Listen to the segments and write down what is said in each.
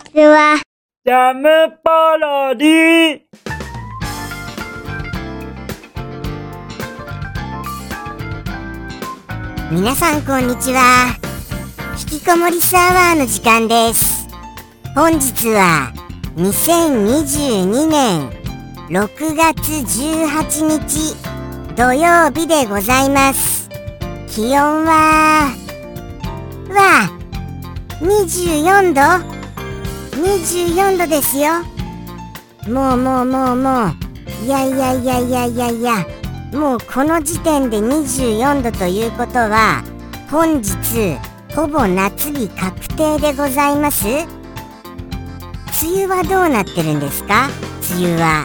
ちは。ジャムパロディ皆さんこんにちは。引きこもりサーバーの時間です。本日は2022年6月18日土曜日でございます。気温はは24度24度ですよ。もうもうもうもう。いやいやいやいやいやいや。もうこの時点で24度ということは本日ほぼ夏日確定でございます。梅雨はどうなってるんですか？梅雨は。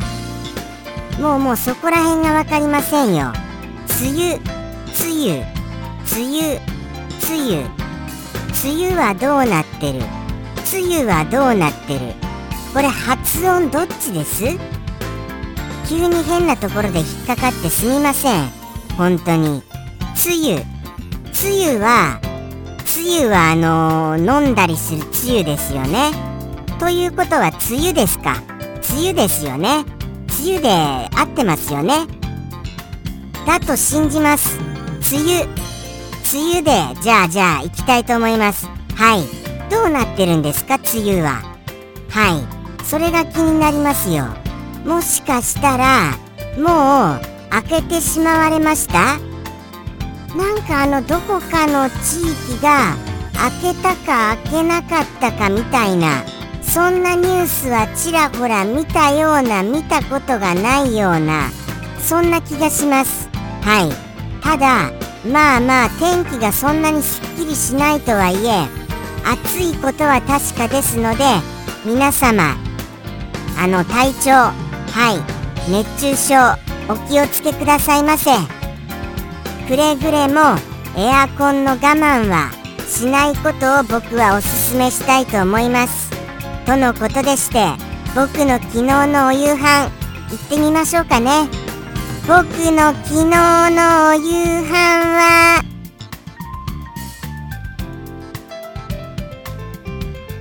もうもうそこら辺が分かりませんよ。梅雨梅雨梅雨梅雨。梅雨はどうなってる？梅雨はどうなってる？これ発音どっちです？急に変なところで引っかかってすみません。本当に。梅雨梅雨は梅雨はあのー飲んだりする梅雨ですよね。ということは梅雨ですか。梅雨ですよね。梅雨で合ってますよね。だと信じます。梅雨梅雨でじゃあじゃあ行きたいと思います。はい。どうなってるんですか梅雨は。はい。それが気になりますよ。もしかしたらもう開けてしまわれました？なんかあのどこかの地域が開けたか開けなかったかみたいなそんなニュースはちらほら見たような見たことがないようなそんな気がします。はい。ただまあまあ天気がそんなにすっきりしないとはいえ暑いことは確かですので皆様あの体調はい熱中症お気をつけくださいませ。くれぐれもエアコンの我慢はしないことを僕はおすすめしたいと思います。とのことでして僕の昨日のお夕飯行ってみましょうかね。僕の昨日のお夕飯は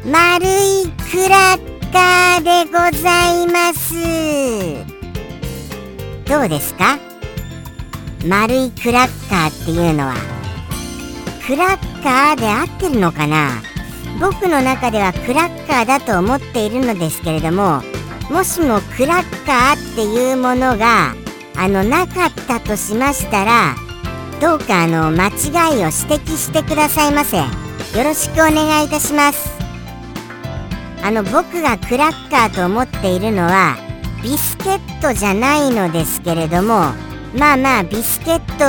丸いクラッカーでございます。どうですか？丸いクラッカーっていうのはクラッカーで合ってるのかな？僕の中ではクラッカーだと思っているのですけれどももしもクラッカーっていうものがあのなかったとしましたらどうかあの間違いを指摘してくださいませ。よろしくお願いいたします。あの僕がクラッカーと思っているのはビスケットじゃないのですけれどもまあまあビスケット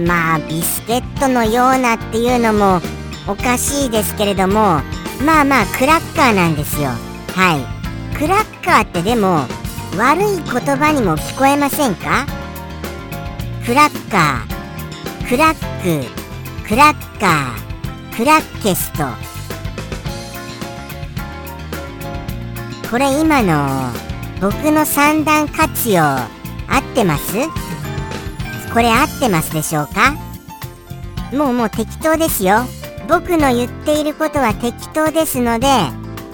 まあビスケットのようなっていうのもおかしいですけれどもまあまあクラッカーなんですよ。はい。クラッカーってでも悪い言葉にも聞こえませんか？クラッカークラッククラッカークラッケスト。これ今の僕の三段活用合ってます？これ合ってますでしょうか？もうもう適当ですよ。僕の言っていることは適当ですので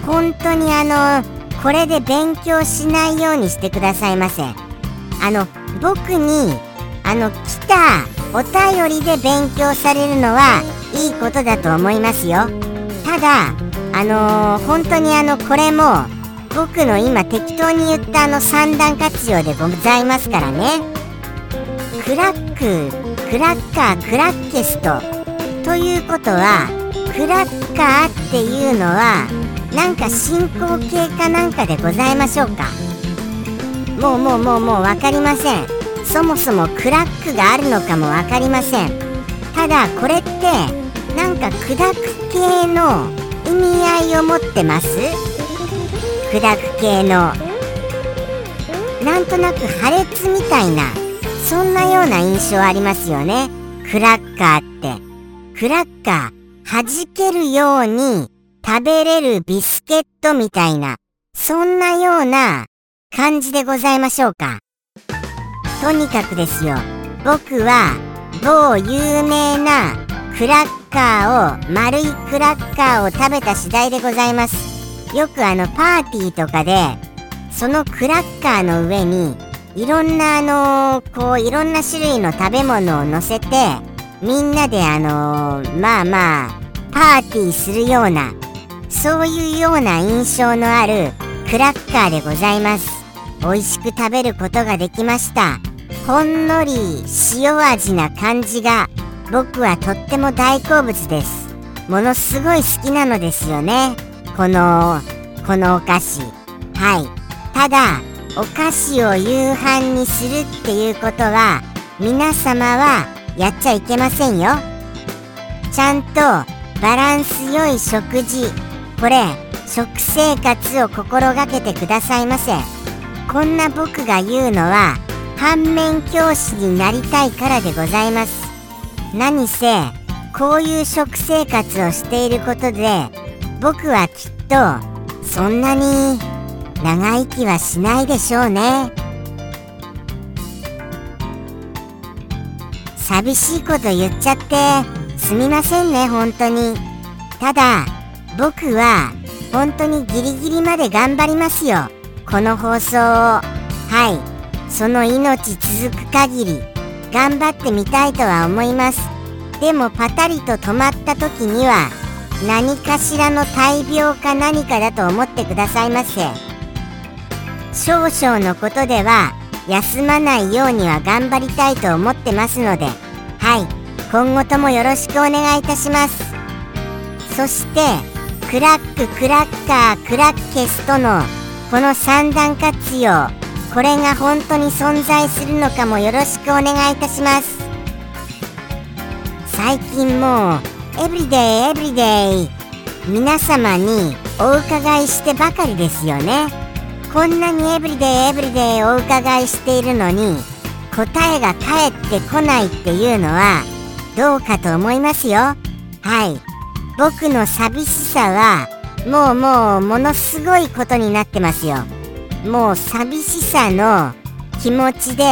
本当にあのこれで勉強しないようにしてくださいませ。あの僕にあの来たお便りで勉強されるのはいいことだと思いますよ。ただあのー本当にあのこれも僕の今適当に言ったあの三段活用でございますからね。クラッククラッカークラッケスト。ということはクラッカーっていうのはなんか進行形かなんかでございましょうか。もうもうもうもう分かりません。そもそもクラックがあるのかも分かりません。ただこれってなんか砕く系の意味合いを持ってます？砕く系のなんとなく破裂みたいなそんなような印象ありますよね。クラッカーって。クラッカー弾けるように食べれるビスケットみたいなそんなような感じでございましょうか。とにかくですよ。僕は某有名なクラッカーを丸いクラッカーを食べた次第でございます。よくあのパーティーとかでそのクラッカーの上にいろんなあのこういろんな種類の食べ物を乗せてみんなであのまあまあパーティーするようなそういうような印象のあるクラッカーでございます。美味しく食べることができました。ほんのり塩味な感じが僕はとっても大好物です。ものすごい好きなのですよね。このこのお菓子。はい。ただお菓子を夕飯にするっていうことは皆様はやっちゃいけませんよ。ちゃんとバランス良い食事。これ食生活を心がけてくださいませ。こんな僕が言うのは反面教師になりたいからでございます。何せこういう食生活をしていることで僕はきっとそんなに長生きはしないでしょうね。寂しいこと言っちゃってすみませんね本当に。ただ僕は本当にギリギリまで頑張りますよ。この放送を。はい。その命続く限り頑張ってみたいとは思います。でもパタリと止まった時には何かしらの大病か何かだと思ってくださいませ。少々のことでは休まないようには頑張りたいと思ってますので。はい。今後ともよろしくお願いいたします。そしてクラッククラッカークラッケスとのこの三段活用。これが本当に存在するのかもよろしくお願いいたします。最近もうエブリデイエブリデイ皆様にお伺いしてばかりですよね。こんなにエブリデイエブリデイお伺いしているのに答えが返ってこないっていうのはどうかと思いますよ。はい。僕の寂しさはもうもうものすごいことになってますよ。もう寂しさの気持ちで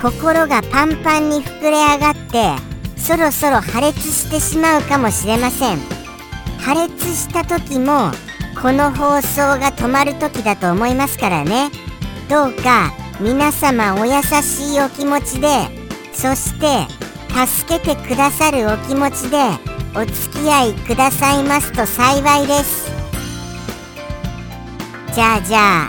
心がパンパンに膨れ上がってそろそろ破裂してしまうかもしれません。破裂した時もこの放送が止まる時だと思いますからね。どうか皆様お優しいお気持ちでそして助けてくださるお気持ちでお付き合いくださいますと幸いです。じゃあじゃあ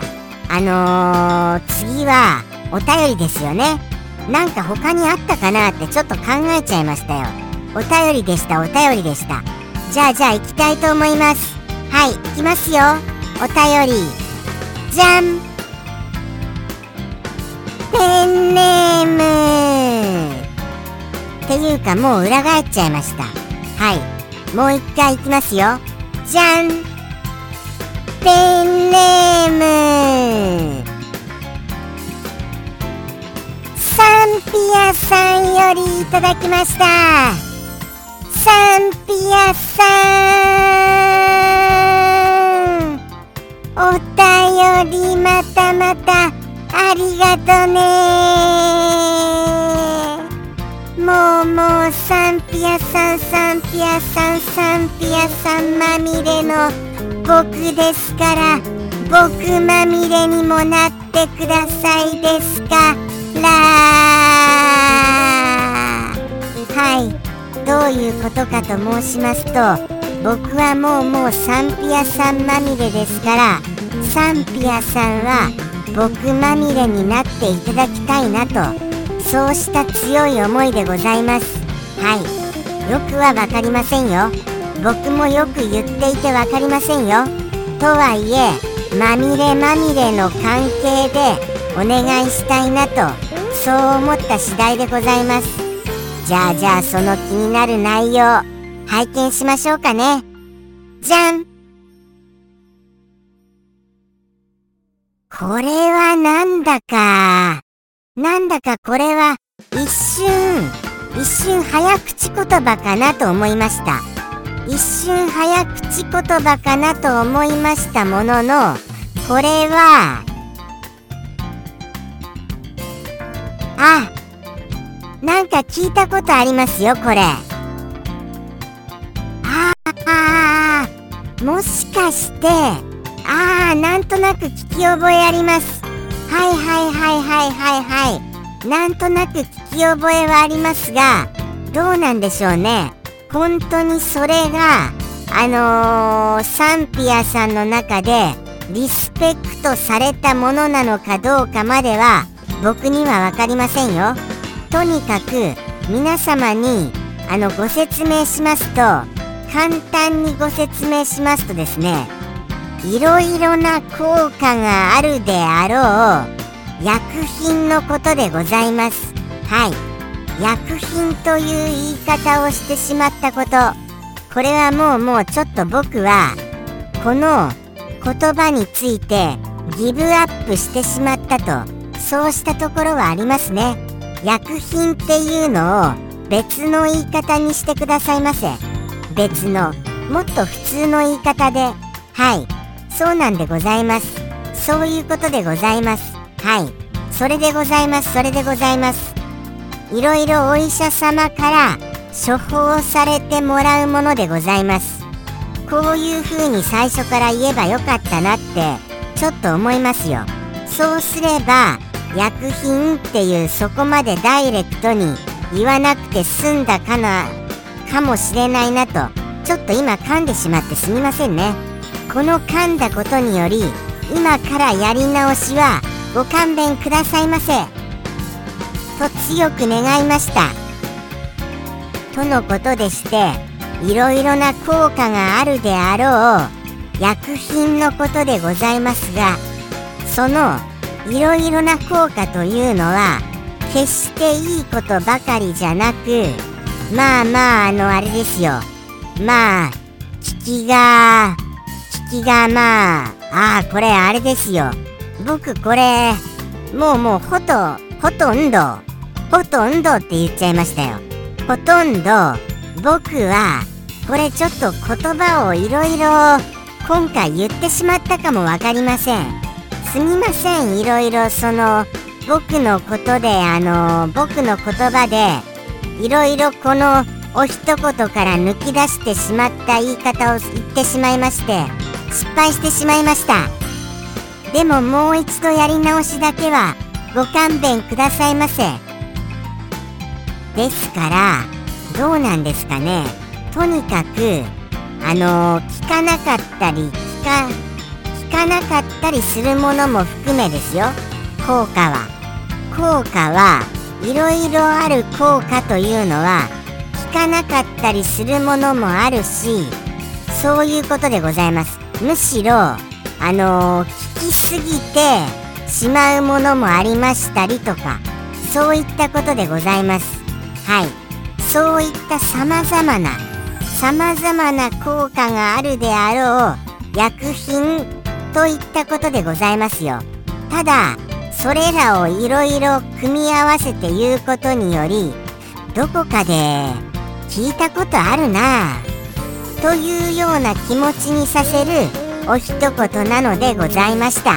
あのー、次はお便りですよね。なんか他にあったかなってちょっと考えちゃいましたよ。お便りでしたお便りでした。じゃあじゃあ行きたいと思います。はい行きますよ。お便り。じゃん。ペンネーム。っていうかもう裏返っちゃいました。はい。もう一回いきますよ。じゃん。ペンネーム。ンピアさんよりいただきました。サンピアさん。お便りまたまたありがとね。もうもうサンピアさんサンピアさんサンピアさんまみれの僕ですから。僕まみれにもなってくださいですか？らはい。どういうことかと申しますと僕はもうもうサンピアさんまみれですからサンピアさんは僕まみれになっていただきたいなとそうした強い思いでございます。はい。よくは分かりませんよ。僕もよく言っていて分かりませんよ。とはいえまみれまみれの関係でお願いしたいなとそう思った次第でございます。じゃあじゃあその気になる内容拝見しましょうかね。じゃん。これはなんだか。なんだかこれは一瞬一瞬早口言葉かなと思いました。一瞬早口言葉かなと思いましたもののこれはあなんか聞いたことありますよこれ。ああもしかしてあーなんとなく聞き覚えあります。はいはいはいはいはいはい。なんとなく聞き覚えはありますがどうなんでしょうね。本当にそれがあのー、サンピアさんの中でリスペクトされたものなのかどうかまでは僕には分かりませんよ。とにかく皆様にあのご説明しますと簡単にご説明しますとですねいろいろな効果があるであろう薬品のことでございます。はい。薬品という言い方をしてしまったこと。これはもうもうちょっと僕はこの言葉についてギブアップしてしまったと。そうしたところはありますね。薬品っていうのを別の言い方にしてくださいませ。別のもっと普通の言い方で。はい。そうなんでございます。そういうことでございます。はい。それでございます。それでございます。いろいろお医者様から処方されてもらうものでございます。こういう風に最初から言えばよかったなってちょっと思いますよ。そうすれば薬品っていうそこまでダイレクトに言わなくて済んだかなかもしれないなとちょっと今噛んでしまってすみませんね。この噛んだことにより今からやり直しはご勘弁くださいませ。と強く願いました。とのことでしていろいろな効果があるであろう薬品のことでございますがそのいろいろな効果というのは決していいことばかりじゃなくまあまああのあれですよ。まあ効きが効きがまあああこれあれですよ。僕これもうもうほとほとんどほとんどって言っちゃいましたよ。ほとんど僕はこれちょっと言葉をいろいろ今回言ってしまったかも分かりません。すみません。いろいろその僕のことであの僕の言葉でいろいろこのお一言から抜き出してしまった言い方を言ってしまいまして失敗してしまいました。でももう一度やり直しだけはご勘弁くださいませ。ですからどうなんですかね。とにかくあの、聞かなかったり聞かかなかったりするものも含めですよ。効果は。効果はいろいろある効果というのは聞かなかったりするものもあるしそういうことでございます。むしろあのー、聞きすぎてしまうものもありましたりとかそういったことでございます。はい。そういったさまざまなさまざまな効果があるであろう薬品といったことでございますよ。ただそれらをいろいろ組み合わせて言うことによりどこかで聞いたことあるなというような気持ちにさせるお一言なのでございました。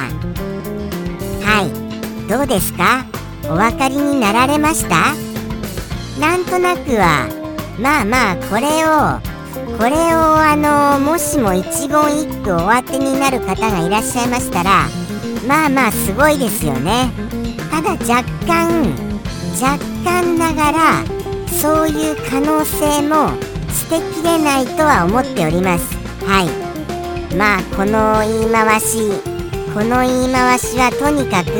はい。どうですか？お分かりになられました？なんとなくはまあまあこれをこれをあのもしも一言一句お当てになる方がいらっしゃいましたらまあまあすごいですよね。ただ若干若干ながらそういう可能性も捨てきれないとは思っております。はい。まあこの言い回しこの言い回しはとにかく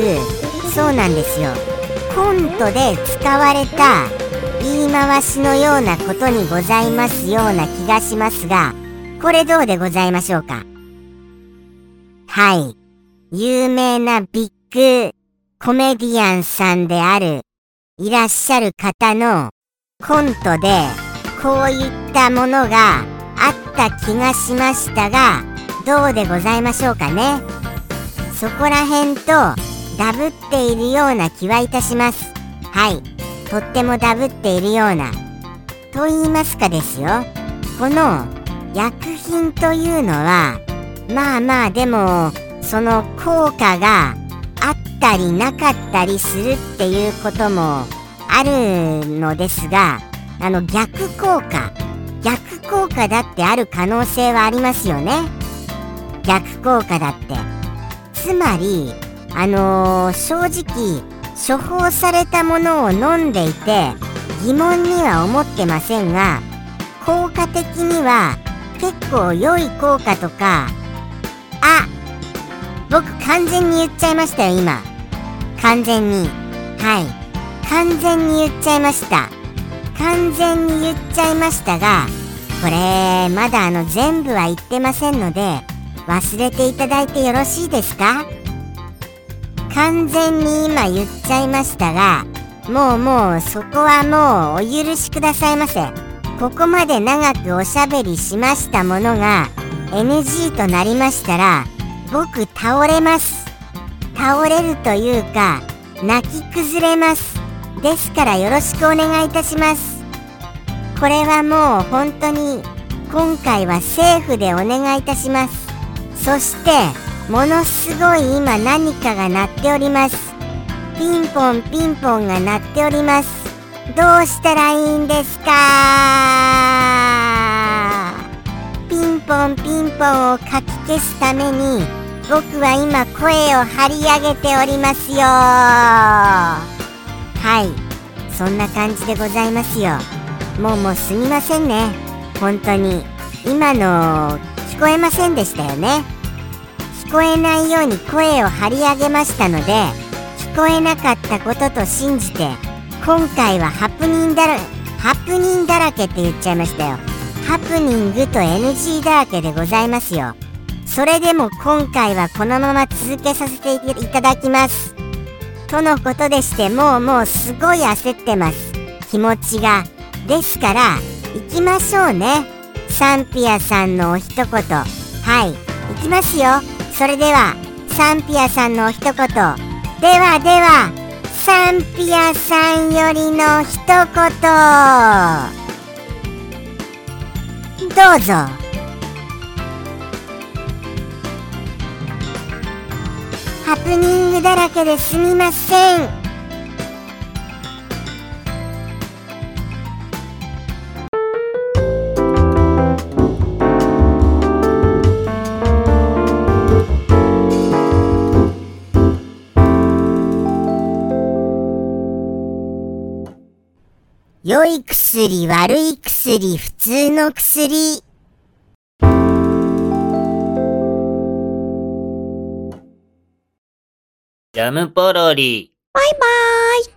そうなんですよ。コントで使われた言い回しのようなことにございますような気がしますが、これどうでございましょうか？はい。有名なビッグコメディアンさんである、いらっしゃる方のコントで、こういったものがあった気がしましたが、どうでございましょうかね？そこら辺とダブっているような気はいたします。はい。とってもダブっているようなと言いますかですよ。この薬品というのはまあまあでもその効果があったりなかったりするっていうこともあるのですがあの逆効果。逆効果だってある可能性はありますよね。逆効果だって。つまりあのー、正直処方されたものを飲んでいて疑問には思ってませんが効果的には結構良い効果とかあ僕完全に言っちゃいましたよ今。完全に。はい。完全に言っちゃいました。完全に言っちゃいましたがこれまだあの全部は言ってませんので忘れていただいてよろしいですか？完全に今言っちゃいましたがもうもうそこはもうお許しくださいませ。ここまで長くおしゃべりしましたものが NG となりましたら僕倒れます。倒れるというか泣き崩れます。ですからよろしくお願いいたします。これはもう本当に今回はセーフでお願いいたします。そしてものすごい今何かが鳴っております。ピンポンピンポンが鳴っております。どうしたらいいんですか？ピンポンピンポンをかき消すために僕は今声を張り上げておりますよ。はい。そんな感じでございますよ。もうもうすみませんね。本当に今の聞こえませんでしたよね。聞こえないように声を張り上げましたので聞こえなかったことと信じて今回はハプニングだらハプニングだらけって言っちゃいましたよ。ハプニングと NG だらけでございますよ。それでも今回はこのまま続けさせていただきます。とのことでしてもうもうすごい焦ってます。気持ちが。ですから行きましょうね。サンピアさんのお一言。はい。行きますよ。それではサンピアさんの一言。ではではサンピアさんよりの一言。どうぞ。ハプニングだらけですみません。良い薬、悪い薬、普通の薬。ジャムポロリ。バイバーイ。